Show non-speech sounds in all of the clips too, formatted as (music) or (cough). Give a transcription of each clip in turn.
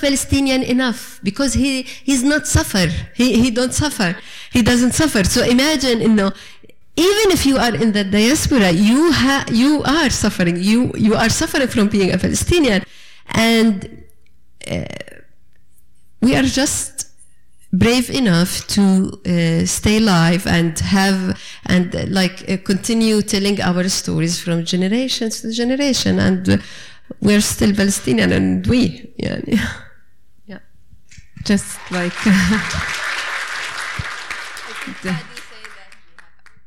Palestinian enough because he he's not suffer. He he don't suffer. He doesn't suffer. So imagine, you know, even if you are in the diaspora, you ha- you are suffering. You you are suffering from being a Palestinian, and uh, we are just brave enough to uh, stay alive and have and uh, like uh, continue telling our stories from generations to generation and uh, we're still palestinian and we yeah (laughs) just like (laughs)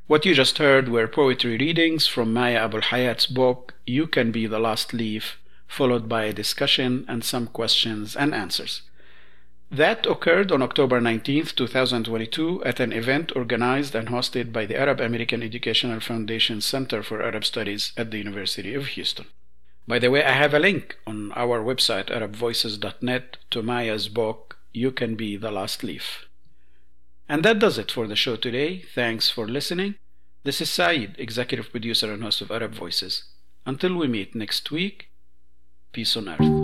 What you just heard were poetry readings from Maya Abul Hayat's book You Can Be the Last Leaf, followed by a discussion and some questions and answers. That occurred on October 19, 2022, at an event organized and hosted by the Arab American Educational Foundation Center for Arab Studies at the University of Houston. By the way, I have a link on our website, arabvoices.net, to Maya's book, You Can Be the Last Leaf. And that does it for the show today. Thanks for listening. This is Saeed, executive producer and host of Arab Voices. Until we meet next week, peace on earth.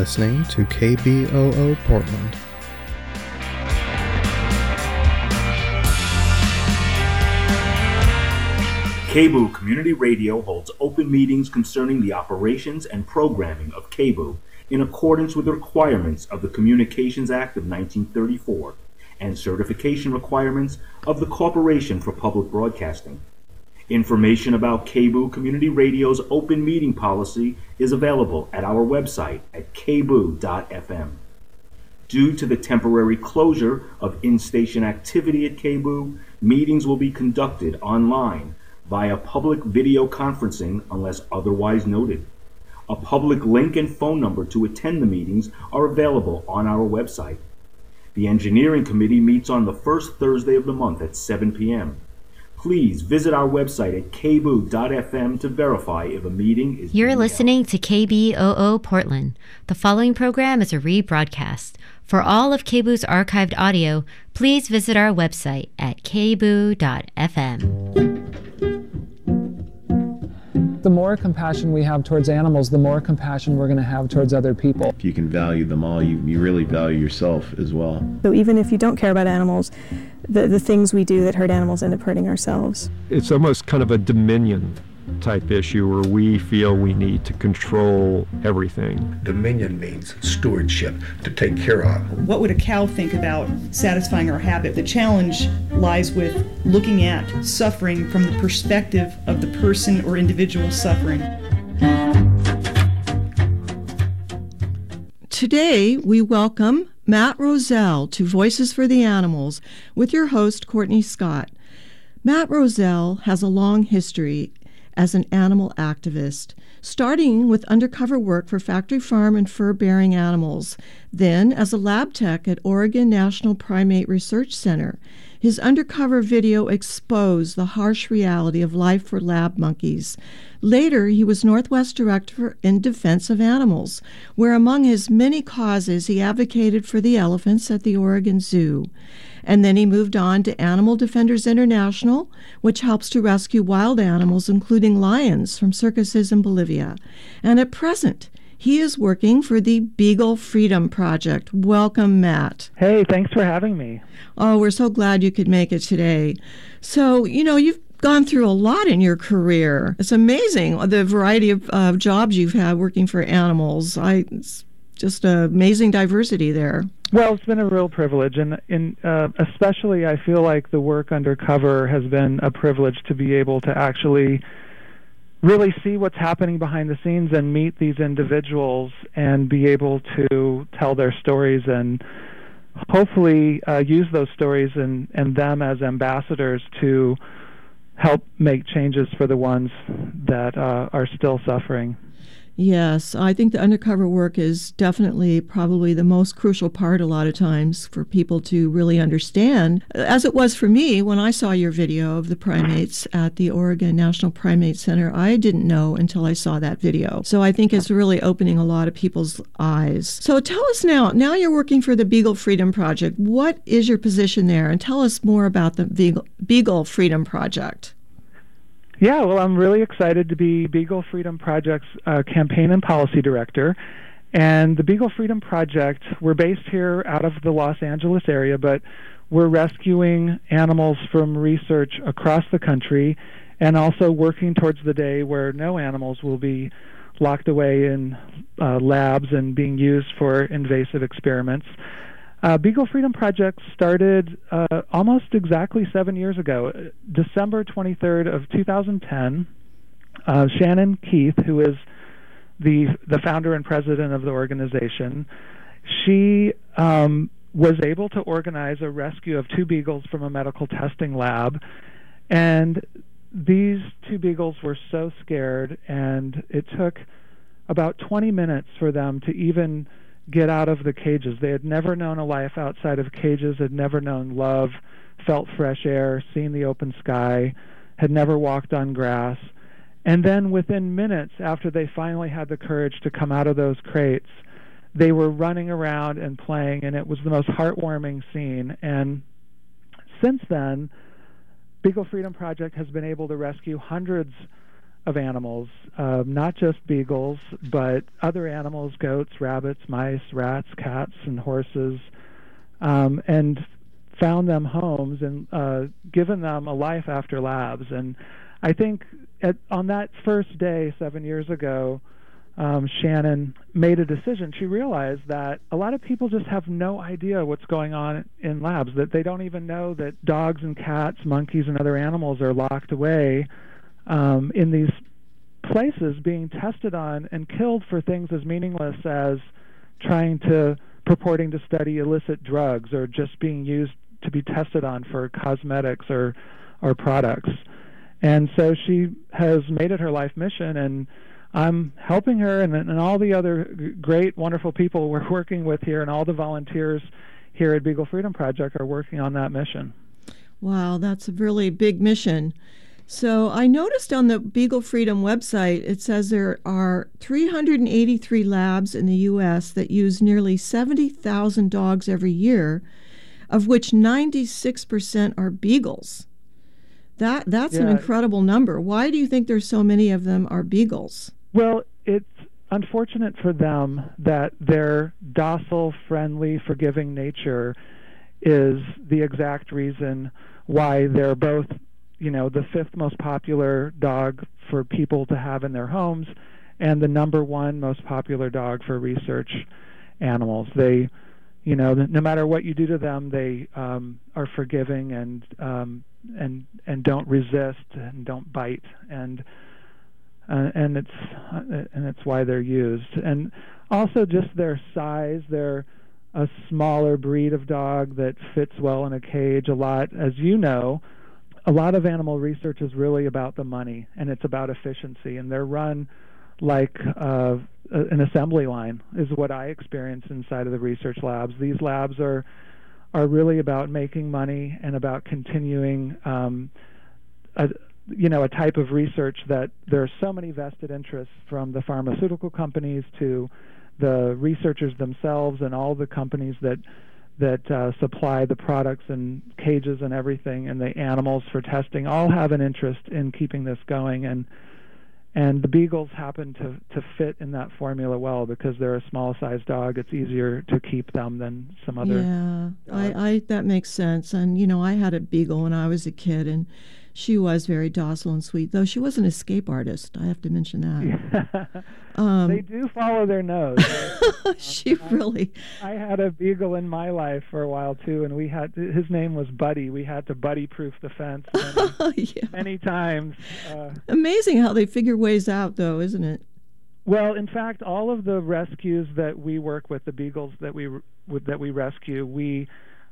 Listening to KBOO Portland. KBOO Community Radio holds open meetings concerning the operations and programming of KBOO in accordance with the requirements of the Communications Act of 1934 and certification requirements of the Corporation for Public Broadcasting. Information about KBOO Community Radio's open meeting policy is available at our website at kboo.fm. Due to the temporary closure of in-station activity at KBOO, meetings will be conducted online via public video conferencing unless otherwise noted. A public link and phone number to attend the meetings are available on our website. The engineering committee meets on the first Thursday of the month at 7 p.m. Please visit our website at kboo.fm to verify if a meeting is You're being held. listening to KBOO Portland. The following program is a rebroadcast. For all of KBOO's archived audio, please visit our website at kboo.fm. The more compassion we have towards animals, the more compassion we're going to have towards other people. If you can value them all, you, you really value yourself as well. So even if you don't care about animals, the, the things we do that hurt animals end up hurting ourselves. It's almost kind of a dominion type issue where we feel we need to control everything. Dominion means stewardship, to take care of. What would a cow think about satisfying our habit? The challenge lies with looking at suffering from the perspective of the person or individual suffering. Today, we welcome Matt Rossell to Voices for the Animals with your host, Courtney Scott. Matt Rossell has a long history as an animal activist, starting with undercover work for factory farm and fur bearing animals, then as a lab tech at Oregon National Primate Research Center. His undercover video exposed the harsh reality of life for lab monkeys. Later, he was Northwest Director in Defense of Animals, where among his many causes he advocated for the elephants at the Oregon Zoo. And then he moved on to Animal Defenders International, which helps to rescue wild animals, including lions, from circuses in Bolivia. And at present, he is working for the Beagle Freedom Project. Welcome, Matt. Hey, thanks for having me. Oh, we're so glad you could make it today. So, you know, you've gone through a lot in your career. It's amazing the variety of uh, jobs you've had working for animals. I, it's just uh, amazing diversity there. Well, it's been a real privilege, and in uh, especially I feel like the work undercover has been a privilege to be able to actually really see what's happening behind the scenes and meet these individuals and be able to tell their stories and hopefully uh, use those stories and, and them as ambassadors to help make changes for the ones that uh, are still suffering. Yes, I think the undercover work is definitely probably the most crucial part a lot of times for people to really understand, as it was for me when I saw your video of the primates at the Oregon National Primate Center. I didn't know until I saw that video. So I think it's really opening a lot of people's eyes. So tell us now, now you're working for the Beagle Freedom Project. What is your position there? And tell us more about the Beagle, Beagle Freedom Project. Yeah, well, I'm really excited to be Beagle Freedom Project's uh, campaign and policy director. And the Beagle Freedom Project, we're based here out of the Los Angeles area, but we're rescuing animals from research across the country and also working towards the day where no animals will be locked away in uh, labs and being used for invasive experiments. Uh, Beagle Freedom Project started uh, almost exactly seven years ago, December 23rd of 2010. Uh, Shannon Keith, who is the the founder and president of the organization, she um, was able to organize a rescue of two beagles from a medical testing lab, and these two beagles were so scared, and it took about 20 minutes for them to even get out of the cages. They had never known a life outside of cages, had never known love, felt fresh air, seen the open sky, had never walked on grass. And then within minutes after they finally had the courage to come out of those crates, they were running around and playing, and it was the most heartwarming scene. And since then, Beagle Freedom Project has been able to rescue hundreds of animals, uh, not just beagles, but other animals, goats, rabbits, mice, rats, cats, and horses, um, and found them homes and uh, given them a life after labs. And I think at, on that first day seven years ago, um, Shannon made a decision. She realized that a lot of people just have no idea what's going on in labs, that they don't even know that dogs and cats, monkeys, and other animals are locked away um, in these places being tested on and killed for things as meaningless as trying to purporting to study illicit drugs or just being used to be tested on for cosmetics or or products. And so she has made it her life mission and I'm helping her and, and all the other great wonderful people we're (laughs) working with here and all the volunteers here at Beagle Freedom Project are working on that mission. Wow, that's a really big mission. So I noticed on the Beagle Freedom website, it says there are 383 labs in the U.S. that use nearly 70,000 dogs every year, of which 96% are beagles. That that's yeah. an incredible number. Why do you think there's so many of them are beagles? Well, it's unfortunate for them that their docile, friendly, forgiving nature is the exact reason why they're both you know the fifth most popular dog for people to have in their homes and the number one most popular dog for research animals. They you know no matter what you do to them they um, are forgiving and um, and and don't resist and don't bite. And uh, and it's uh, and it's why they're used. And also just their size. They're a smaller breed of dog that fits well in a cage a lot. As you know a lot of animal research is really about the money and it's about efficiency, and they're run like uh, an assembly line is what I experience inside of the research labs. These labs are are really about making money and about continuing um, a, you know a type of research that there are so many vested interests from the pharmaceutical companies to the researchers themselves and all the companies that that uh, supply the products and cages and everything and the animals for testing all have an interest in keeping this going. And and the beagles happen to to fit in that formula well because they're a small sized dog. It's easier to keep them than some other yeah I, I that makes sense. And you know i had a beagle when i was a kid and she was very docile and sweet, though she was an escape artist. I have to mention that. (laughs) um, they do follow their nose. (laughs) she I, really. I had a beagle in my life for a while too, and we had his name was Buddy. We had to buddy-proof the fence (laughs) many, yeah. many times. Uh, Amazing how they figure ways out, though, isn't it? Well, in fact, all of the rescues that we work with, the beagles that we with, that we rescue, we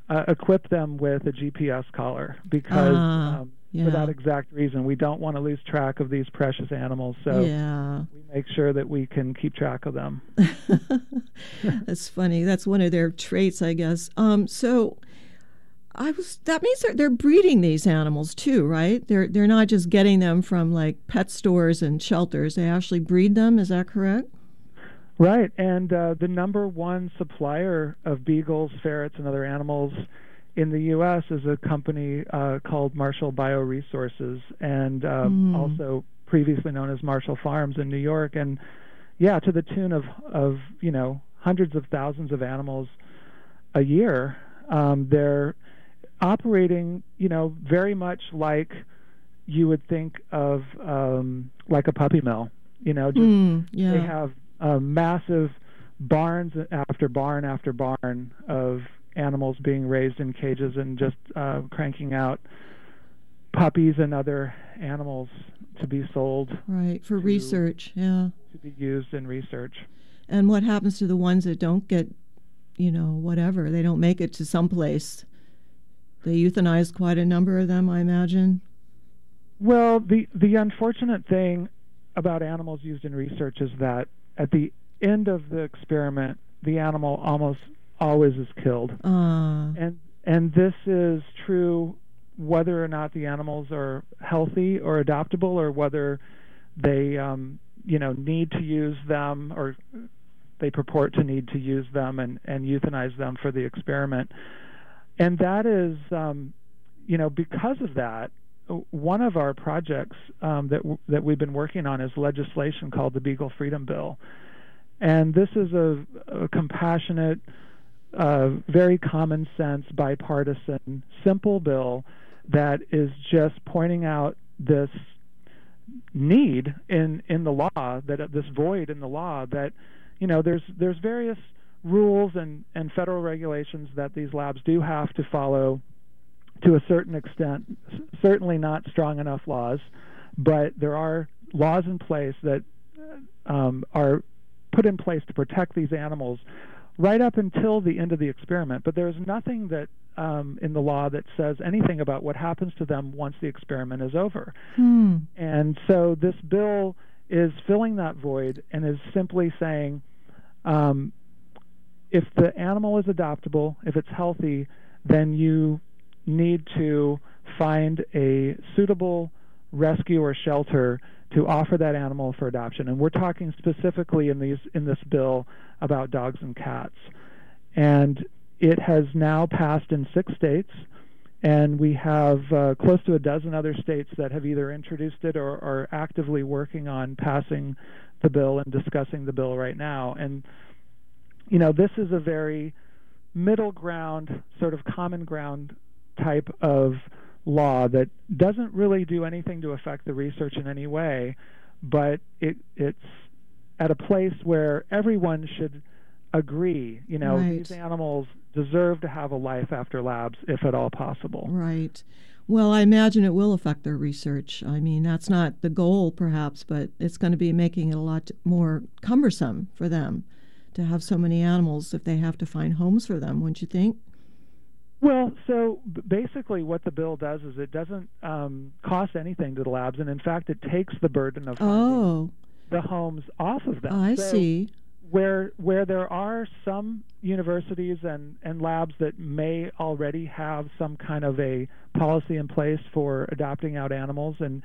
uh, equip them with a GPS collar because uh. um, Yeah. for that exact reason. We don't want to lose track of these precious animals, so Yeah. we make sure that we can keep track of them. (laughs) That's funny. That's one of their traits, I guess. Um, so I was that means they're, they're breeding these animals too, right? They're they're not just getting them from like pet stores and shelters. They actually breed them. Is that correct? Right, and uh, the number one supplier of beagles, ferrets, and other animals in the U.S. is a company uh, called Marshall Bioresources, and um, Mm. also previously known as Marshall Farms in New York. And yeah, to the tune of of you know hundreds of thousands of animals a year. Um, they're operating, you know, very much like you would think of um, like a puppy mill. You know, just Mm, yeah. they have uh, massive barns after barn after barn of animals being raised in cages and just uh, cranking out puppies and other animals to be sold Right for research. Yeah. to be used in research. And what happens to the ones that don't get, you know, whatever? They don't make it to some place. They euthanize quite a number of them, I imagine. Well, the the unfortunate thing about animals used in research is that at the end of the experiment, the animal almost always is killed. Uh, and and this is true whether or not the animals are healthy or adoptable or whether they um, you know need to use them or they purport to need to use them and, and euthanize them for the experiment. And that is um, you know because of that one of our projects um, that w- that we've been working on is legislation called the Beagle Freedom Bill, and this is a, a compassionate, uh, very common sense, bipartisan, simple bill that is just pointing out this need in in the law that this void in the law that you know there's there's various rules and and federal regulations that these labs do have to follow to a certain extent. Certainly not strong enough laws but there are laws in place that um, are put in place to protect these animals right up until the end of the experiment but there's nothing that um, in the law that says anything about what happens to them once the experiment is over hmm. and so this bill is filling that void and is simply saying um, if the animal is adoptable, if it's healthy, then you need to find a suitable rescue or shelter to offer that animal for adoption. And we're talking specifically in these in this bill about dogs and cats. And it has now passed in six states and we have uh, close to a dozen other states that have either introduced it or are actively working on passing the bill and discussing the bill right now. And you know, this is a very middle ground, sort of common ground type of law that doesn't really do anything to affect the research in any way, but it it's at a place where everyone should agree. You know, Right. these animals deserve to have a life after labs, if at all possible. Right. Well, I imagine it will affect their research. I mean, that's not the goal, perhaps, but it's going to be making it a lot more cumbersome for them to have so many animals if they have to find homes for them, wouldn't you think? Well, so basically, what the bill does is it doesn't um, cost anything to the labs, and in fact, it takes the burden of finding Oh, the homes off of them. I So see. Where where there are some universities and, and labs that may already have some kind of a policy in place for adopting out animals, and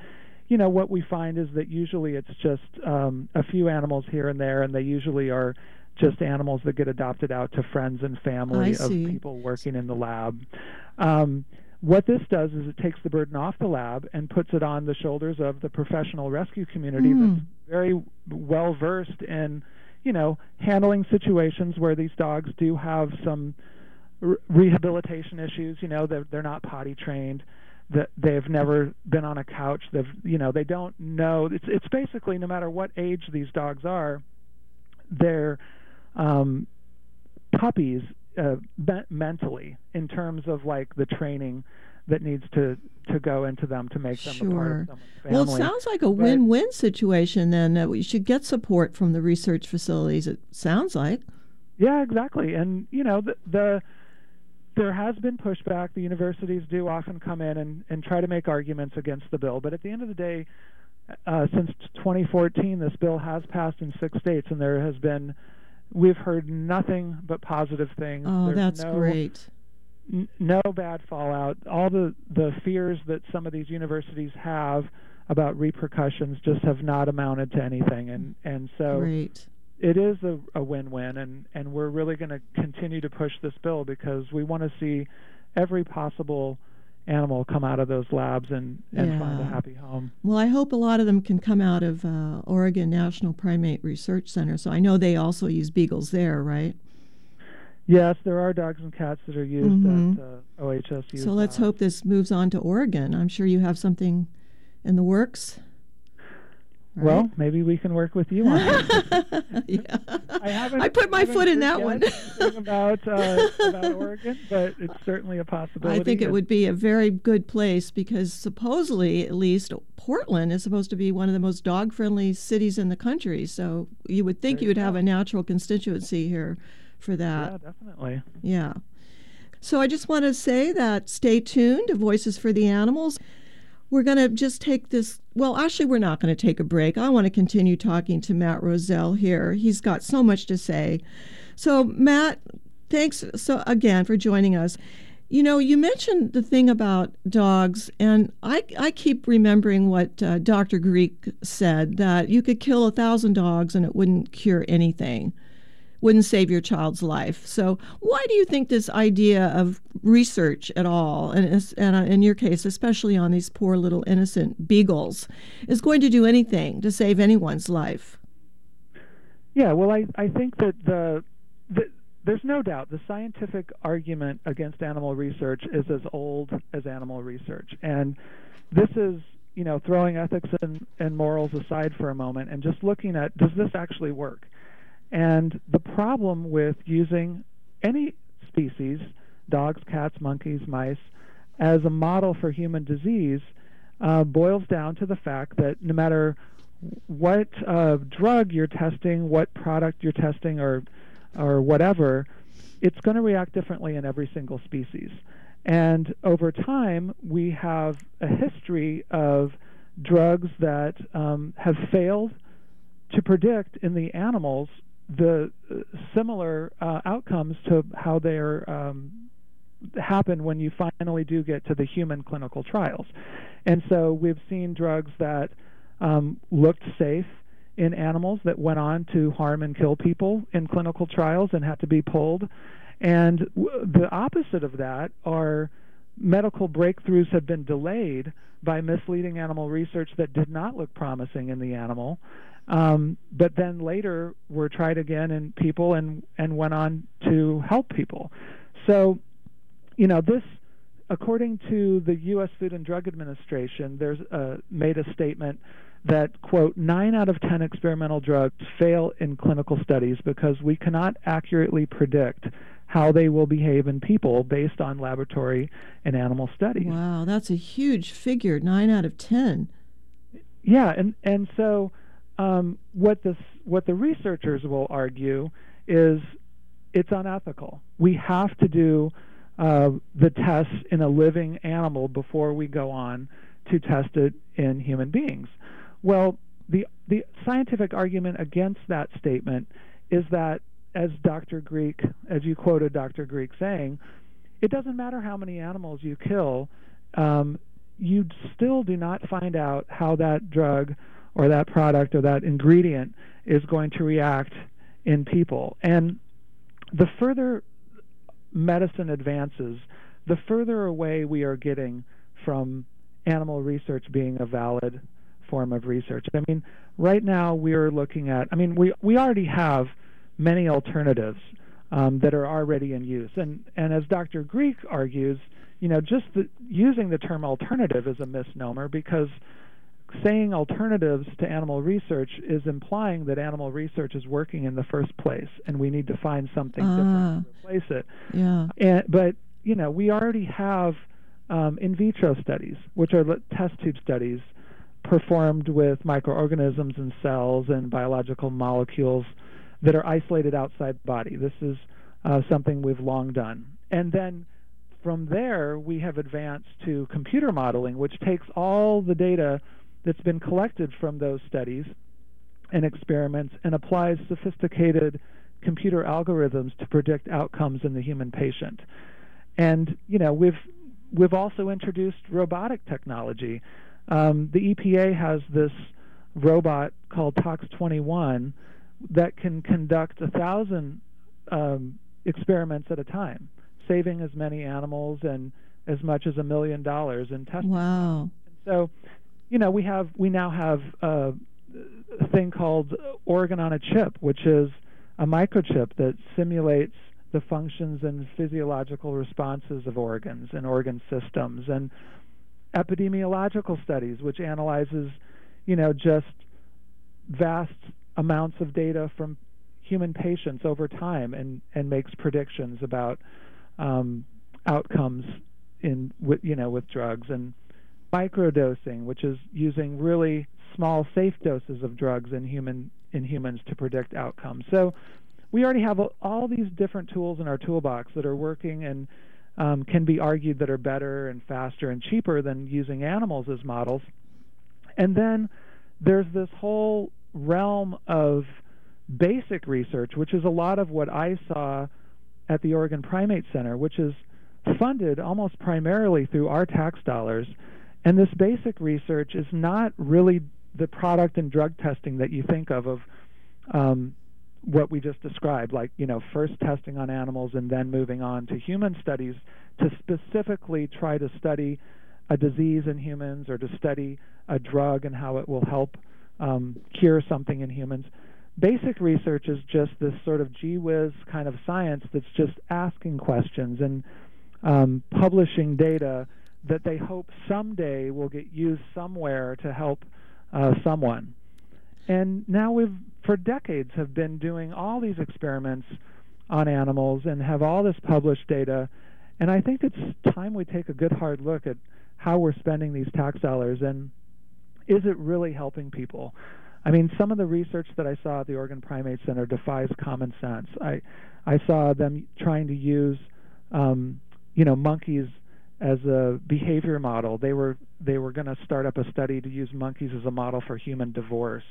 you know what we find is that usually it's just um, a few animals here and there, and they usually are just animals that get adopted out to friends and family of people working in the lab. Um, what this does is it takes the burden off the lab and puts it on the shoulders of the professional rescue community Mm. that's very well versed in, you know, handling situations where these dogs do have some re- rehabilitation issues. You know, they're, they're not potty trained. That they've never been on a couch. They've, you know, they don't know. It's it's basically no matter what age these dogs are, they're um, puppies uh, me- mentally in terms of like the training that needs to to go into them to make them a part Sure. of someone's family. Well, it sounds like a But- win-win situation then that we should get support from the research facilities. It sounds like. Yeah, exactly. And you know, the, the there has been pushback. The universities do often come in and, and try to make arguments against the bill, but at the end of the day, uh, since 2014, this bill has passed in six states, and there has been, we've heard nothing but positive things. Oh, There's that's no, great. No bad fallout. All the the fears that some of these universities have about repercussions just have not amounted to anything, and and so Great. it is a, a win-win, and and we're really going to continue to push this bill because we want to see every possible animal come out of those labs and and find a happy home. Well, I hope a lot of them can come out of uh, Oregon National Primate Research Center. So I know they also use beagles there, right? Yes, there are dogs and cats that are used Mhm. at uh, OHSU. So let's hope this moves on to Oregon. I'm sure you have something in the works. Well, maybe we can work with you on it. (laughs) yeah. I haven't. I put my foot in that one. about uh, about (laughs) Oregon, but it's certainly a possibility. I think it would be a very good place because supposedly, at least, Portland is supposed to be one of the most dog friendly cities in the country. So you would think you would have a natural constituency here for that. Yeah, definitely. Yeah. So I just want to say that stay tuned to Voices for the Animals. We're going to just take this. Well, actually, we're not going to take a break. I want to continue talking to Matt Rossell here. He's got so much to say. So, Matt, thanks so again for joining us. You know, you mentioned the thing about dogs, and I, I keep remembering what uh, Dr. Greek said that you could kill a thousand dogs and it wouldn't cure anything wouldn't save your child's life. So, why do you think this idea of research at all, and, and uh, in your case, especially on these poor little innocent beagles, is going to do anything to save anyone's life? Yeah, well, I, I think that the, the there's no doubt the scientific argument against animal research is as old as animal research, and this is you know throwing ethics and, and morals aside for a moment and just looking at does this actually work? And the problem with using any species, dogs, cats, monkeys, mice, as a model for human disease uh, boils down to the fact that no matter what uh, drug you're testing, what product you're testing, or or whatever, it's going to react differently in every single species. And over time, we have a history of drugs that um, have failed to predict in the animals the uh, similar uh, outcomes to how they're um, happen when you finally do get to the human clinical trials. And so we've seen drugs that um, looked safe in animals that went on to harm and kill people in clinical trials and had to be pulled. And w- the opposite of that are medical breakthroughs have been delayed by misleading animal research that did not look promising in the animal, um, but then later were tried again in people and, and went on to help people. So, you know, this, according to the U.S. Food and Drug Administration, there's uh, made a statement that quote nine out of ten experimental drugs fail in clinical studies because we cannot accurately predict how they will behave in people based on laboratory and animal studies. Wow, that's a huge figure. Nine out of ten. Yeah, and and so um, what this what the researchers will argue is it's unethical. We have to do uh, the tests in a living animal before we go on to test it in human beings. Well, the the scientific argument against that statement is that, as Dr. Greek, as you quoted Dr. Greek saying, it doesn't matter how many animals you kill, um, you still do not find out how that drug or that product or that ingredient is going to react in people. And the further medicine advances, the further away we are getting from animal research being a valid form of research. I mean, right now we are looking at, I mean, we, we already have many alternatives um, that are already in use. And, and as Dr. Greek argues, you know, just the, using the term alternative is a misnomer because saying alternatives to animal research is implying that animal research is working in the first place and we need to find something Ah. different to replace it. Yeah. And, but, you know, we already have um, in vitro studies, which are test tube studies performed with microorganisms and cells and biological molecules that are isolated outside the body. This is uh, something we've long done. And then from there, we have advanced to computer modeling, which takes all the data that's been collected from those studies and experiments and applies sophisticated computer algorithms to predict outcomes in the human patient. And you know, we've we've also introduced robotic technology. Um, the EPA has this robot called Tox 21 that can conduct a thousand um, experiments at a time, saving as many animals and as much as a million dollars in testing. Wow. So, you know, we have we now have uh, a thing called organ on a chip, which is a microchip that simulates the functions and physiological responses of organs and organ systems and epidemiological studies which analyzes you know just vast amounts of data from human patients over time and and makes predictions about um, outcomes in with you know with drugs. And microdosing which is using really small safe doses of drugs in human in humans to predict outcomes so we already have all these different tools in our toolbox that are working and um, can be argued that are better and faster and cheaper than using animals as models. And then there's this whole realm of basic research, which is a lot of what I saw at the Oregon Primate Center, which is funded almost primarily through our tax dollars. And this basic research is not really the product and drug testing that you think of of um, what we just described, like you know, first testing on animals and then moving on to human studies to specifically try to study a disease in humans or to study a drug and how it will help um, cure something in humans. Basic research is just this sort of gee whiz kind of science that's just asking questions and um, publishing data that they hope someday will get used somewhere to help uh, someone. And now we've, for decades, have been doing all these experiments on animals and have all this published data. And I think it's time we take a good hard look at how we're spending these tax dollars and is it really helping people? I mean, some of the research that I saw at the Oregon Primate Center defies common sense. I I saw them trying to use, um, you know, monkeys as a behavior model. They were they were going to start up a study to use monkeys as a model for human divorce.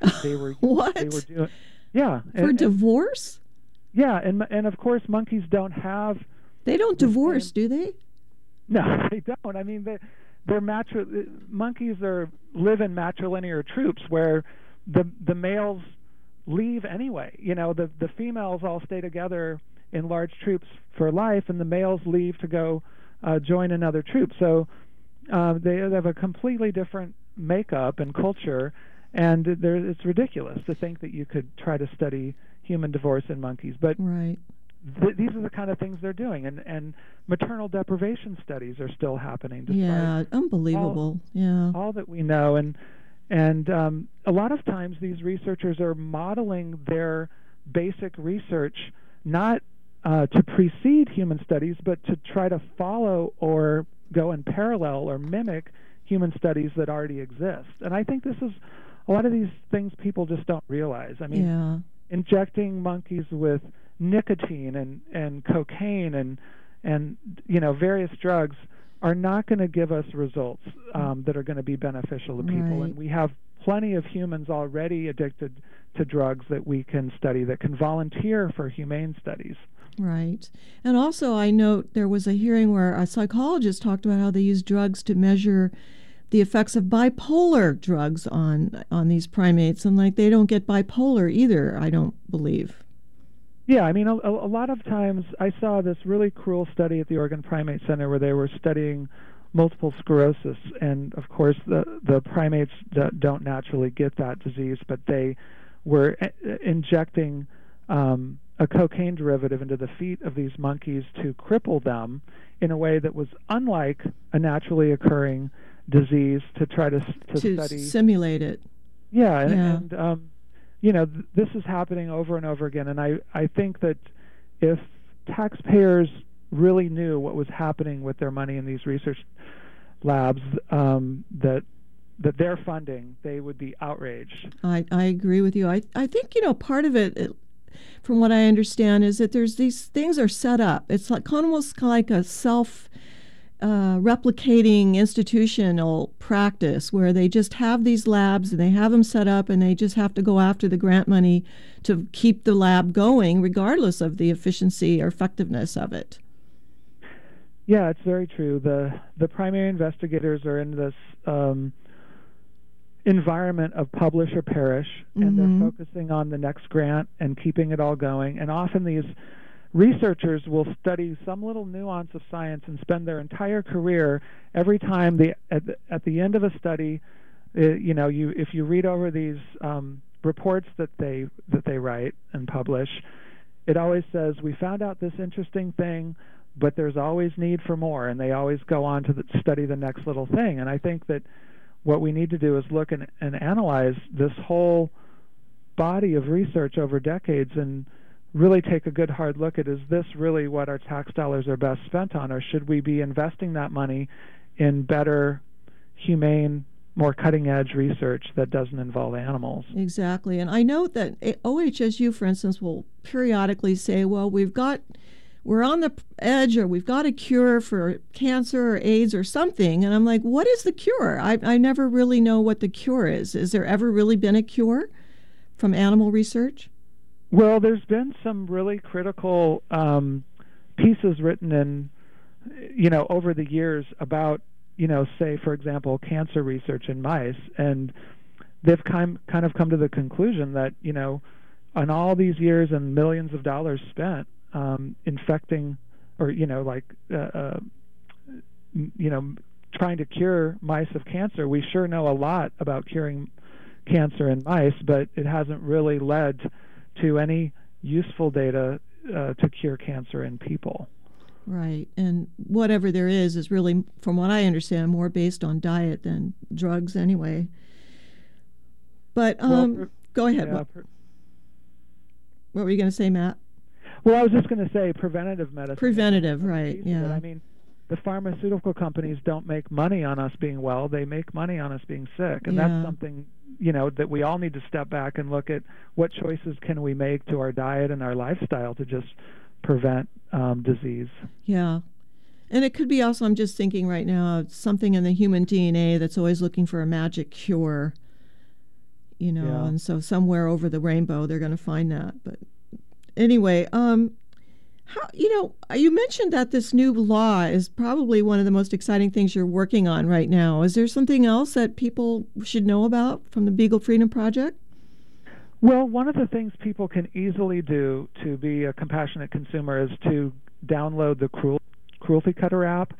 (laughs) They were what? They were doing yeah for and, And, divorce. yeah, and and of course monkeys don't have. They don't divorce, same, do they? No, (laughs) they don't. I mean, they, they're matri- monkeys are live in matrilinear troops where the the males leave anyway. You know, the the females all stay together in large troops for life, and the males leave to go uh, join another troop. So uh, they have a completely different makeup and culture, and it's ridiculous to think that you could try to study human divorce in monkeys. But right. Th- these are the kind of things they're doing, and and maternal deprivation studies are still happening. Yeah, unbelievable. All, yeah, all that we know, and and um, a lot of times these researchers are modeling their basic research not uh, to precede human studies, but to try to follow or go in parallel or mimic human studies that already exist. And I think this is a lot of these things people just don't realize. I mean, yeah. injecting monkeys with nicotine and and cocaine and and you know various drugs are not going to give us results um, that are going to be beneficial to people. Right. And we have plenty of humans already addicted to drugs that we can study that can volunteer for humane studies. Right. And also, I note there was a hearing where a psychologist talked about how they use drugs to measure the effects of bipolar drugs on on these primates, and like they don't get bipolar either. I don't believe. Yeah, I mean, a, a lot of times I saw this really cruel study at the Oregon Primate Center where they were studying multiple sclerosis, and of course the the primates don't naturally get that disease, but they were uh, injecting um, a cocaine derivative into the feet of these monkeys to cripple them in a way that was unlike a naturally occurring disease to try to to, to study simulate it. Yeah, and, yeah. and um, you know th- this is happening over and over again, and I I think that if taxpayers really knew what was happening with their money in these research labs um, that that they're funding, they would be outraged. I, I agree with you. I, I think, you know, part of it, it from what I understand, is that there's these things are set up. It's like almost like a self uh, replicating institutional practice where they just have these labs and they have them set up and they just have to go after the grant money to keep the lab going, regardless of the efficiency or effectiveness of it. Yeah, it's very true. the The primary investigators are in this um, environment of publish or perish, and mm-hmm. they're focusing on the next grant and keeping it all going. And often these researchers will study some little nuance of science and spend their entire career every time the at the, at the end of a study uh, you know you if you read over these um, reports that they that they write and publish it always says we found out this interesting thing but there's always need for more and they always go on to the, study the next little thing and i think that what we need to do is look and, and analyze this whole body of research over decades and really take a good hard look at is this really what our tax dollars are best spent on, or should we be investing that money in better, humane, more cutting edge research that doesn't involve animals? Exactly. And I know that OHSU, for instance, will periodically say, well, we've got. We're on the edge, or we've got a cure for cancer or AIDS or something. And I'm like, what is the cure? I, I never really know what the cure is. Is there ever really been a cure from animal research? Well, there's been some really critical um, pieces written in, you know, over the years about, you know, say for example, cancer research in mice, and they've kind kind of come to the conclusion that you know, on all these years and millions of dollars spent um, infecting, or you know, like, uh, uh, you know, trying to cure mice of cancer, we sure know a lot about curing cancer in mice, but it hasn't really led to any useful data uh, to cure cancer in people. Right. And whatever there is is really, from what I understand, more based on diet than drugs anyway. But um, well, per, go ahead. Yeah, per, what, were you going to say, Matt? Well, I was just going to say preventative medicine. Preventative, right. Yeah. I mean, the pharmaceutical companies don't make money on us being well they make money on us being sick and yeah. that's something you know that we all need to step back and look at what choices can we make to our diet and our lifestyle to just prevent um, disease yeah and it could be also i'm just thinking right now something in the human dna that's always looking for a magic cure you know yeah. and so somewhere over the rainbow they're going to find that but anyway um how, you know, you mentioned that this new law is probably one of the most exciting things you're working on right now. Is there something else that people should know about from the Beagle Freedom Project? Well, one of the things people can easily do to be a compassionate consumer is to download the Cruel, Cruelty Cutter app.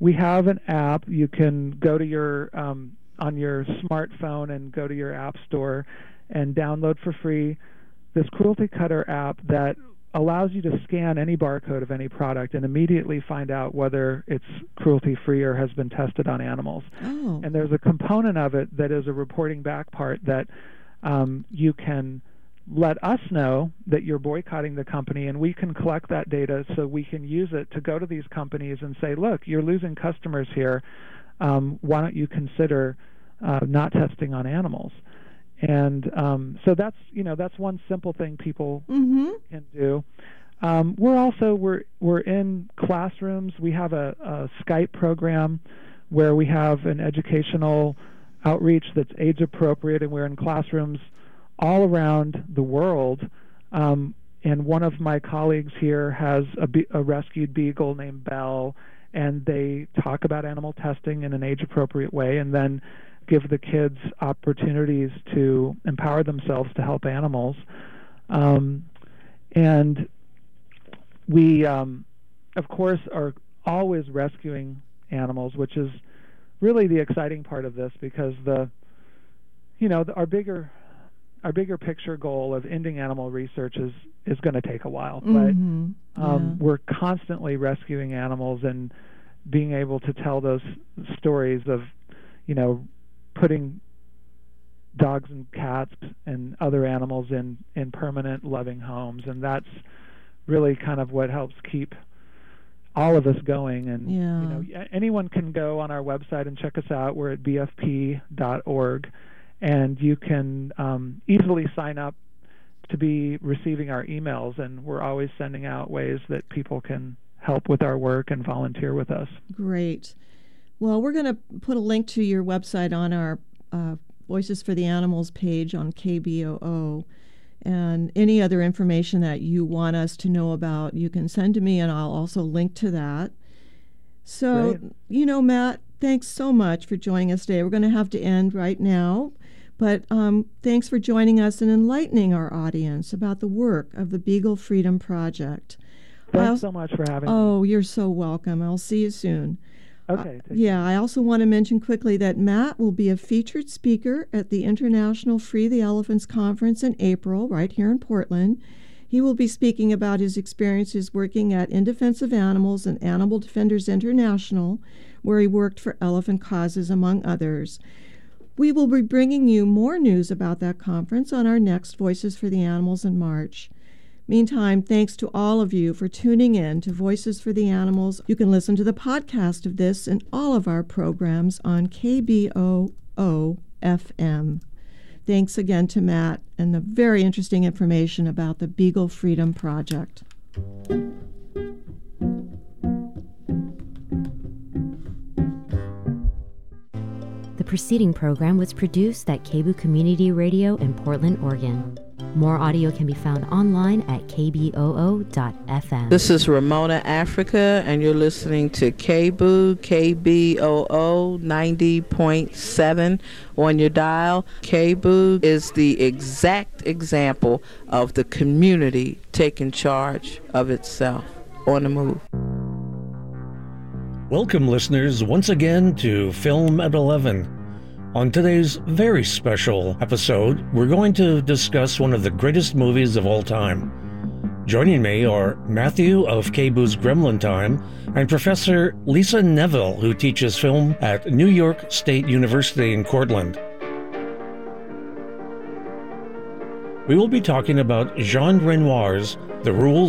We have an app. You can go to your um, on your smartphone and go to your app store and download for free this Cruelty Cutter app that allows you to scan any barcode of any product and immediately find out whether it's cruelty free or has been tested on animals. Oh. And there's a component of it that is a reporting back part that um, you can let us know that you're boycotting the company and we can collect that data so we can use it to go to these companies and say, look, you're losing customers here. Um, why don't you consider uh, not testing on animals? And um, so that's you know that's one simple thing people mm-hmm. can do. Um, we're also we're we're in classrooms. We have a, a, Skype program where we have an educational outreach that's age appropriate, and we're in classrooms all around the world. Um, and one of my colleagues here has a, be- a rescued beagle named Belle, and they talk about animal testing in an age appropriate way, and then give the kids opportunities to empower themselves to help animals. Um, and we, um, of course, are always rescuing animals, which is really the exciting part of this because the, you know, the, our bigger our bigger picture goal of ending animal research is is going to take a while, mm-hmm. but um, yeah. we're constantly rescuing animals and being able to tell those stories of, you know, putting dogs and cats and other animals in in permanent loving homes and that's really kind of what helps keep all of us going and yeah. you know anyone can go on our website and check us out we're at bfp.org and you can um, easily sign up to be receiving our emails, and we're always sending out ways that people can help with our work and volunteer with us. Great. Well, we're going to put a link to your website on our uh, Voices for the Animals page on KBOO. And any other information that you want us to know about, you can send to me, and I'll also link to that. So, you know, Matt, thanks so much for joining us today. We're going to have to end right now. But um, thanks for joining us and enlightening our audience about the work of the Beagle Freedom Project. Thanks I'll- so much for having me. Oh, you're so welcome. I'll see you soon. Okay. Yeah, I also want to mention quickly that Matt will be a featured speaker at the International Free the Elephants Conference in April, right here in Portland. He will be speaking about his experiences working at In Defense of Animals and Animal Defenders International, where he worked for elephant causes, among others. We will be bringing you more news about that conference on our next Voices for the Animals in March. Meantime, thanks to all of you for tuning in to Voices for the Animals. You can listen to the podcast of this and all of our programs on KBOO FM. Thanks again to Matt and the very interesting information about the Beagle Freedom Project. The preceding program was produced at KBOO Community Radio in Portland, Oregon. More audio can be found online at kboo.fm. This is Ramona Africa, and you're listening to KBOO, KBOO 90.7 on your dial. KBOO is the exact example of the community taking charge of itself on the move. Welcome, listeners, once again to Film at 11. On today's very special episode, we're going to discuss one of the greatest movies of all time. Joining me are Matthew of KBOO's Gremlin Time and Professor Lisa Neville, who teaches film at New York State University in Cortland. We will be talking about Jean Renoir's The Rules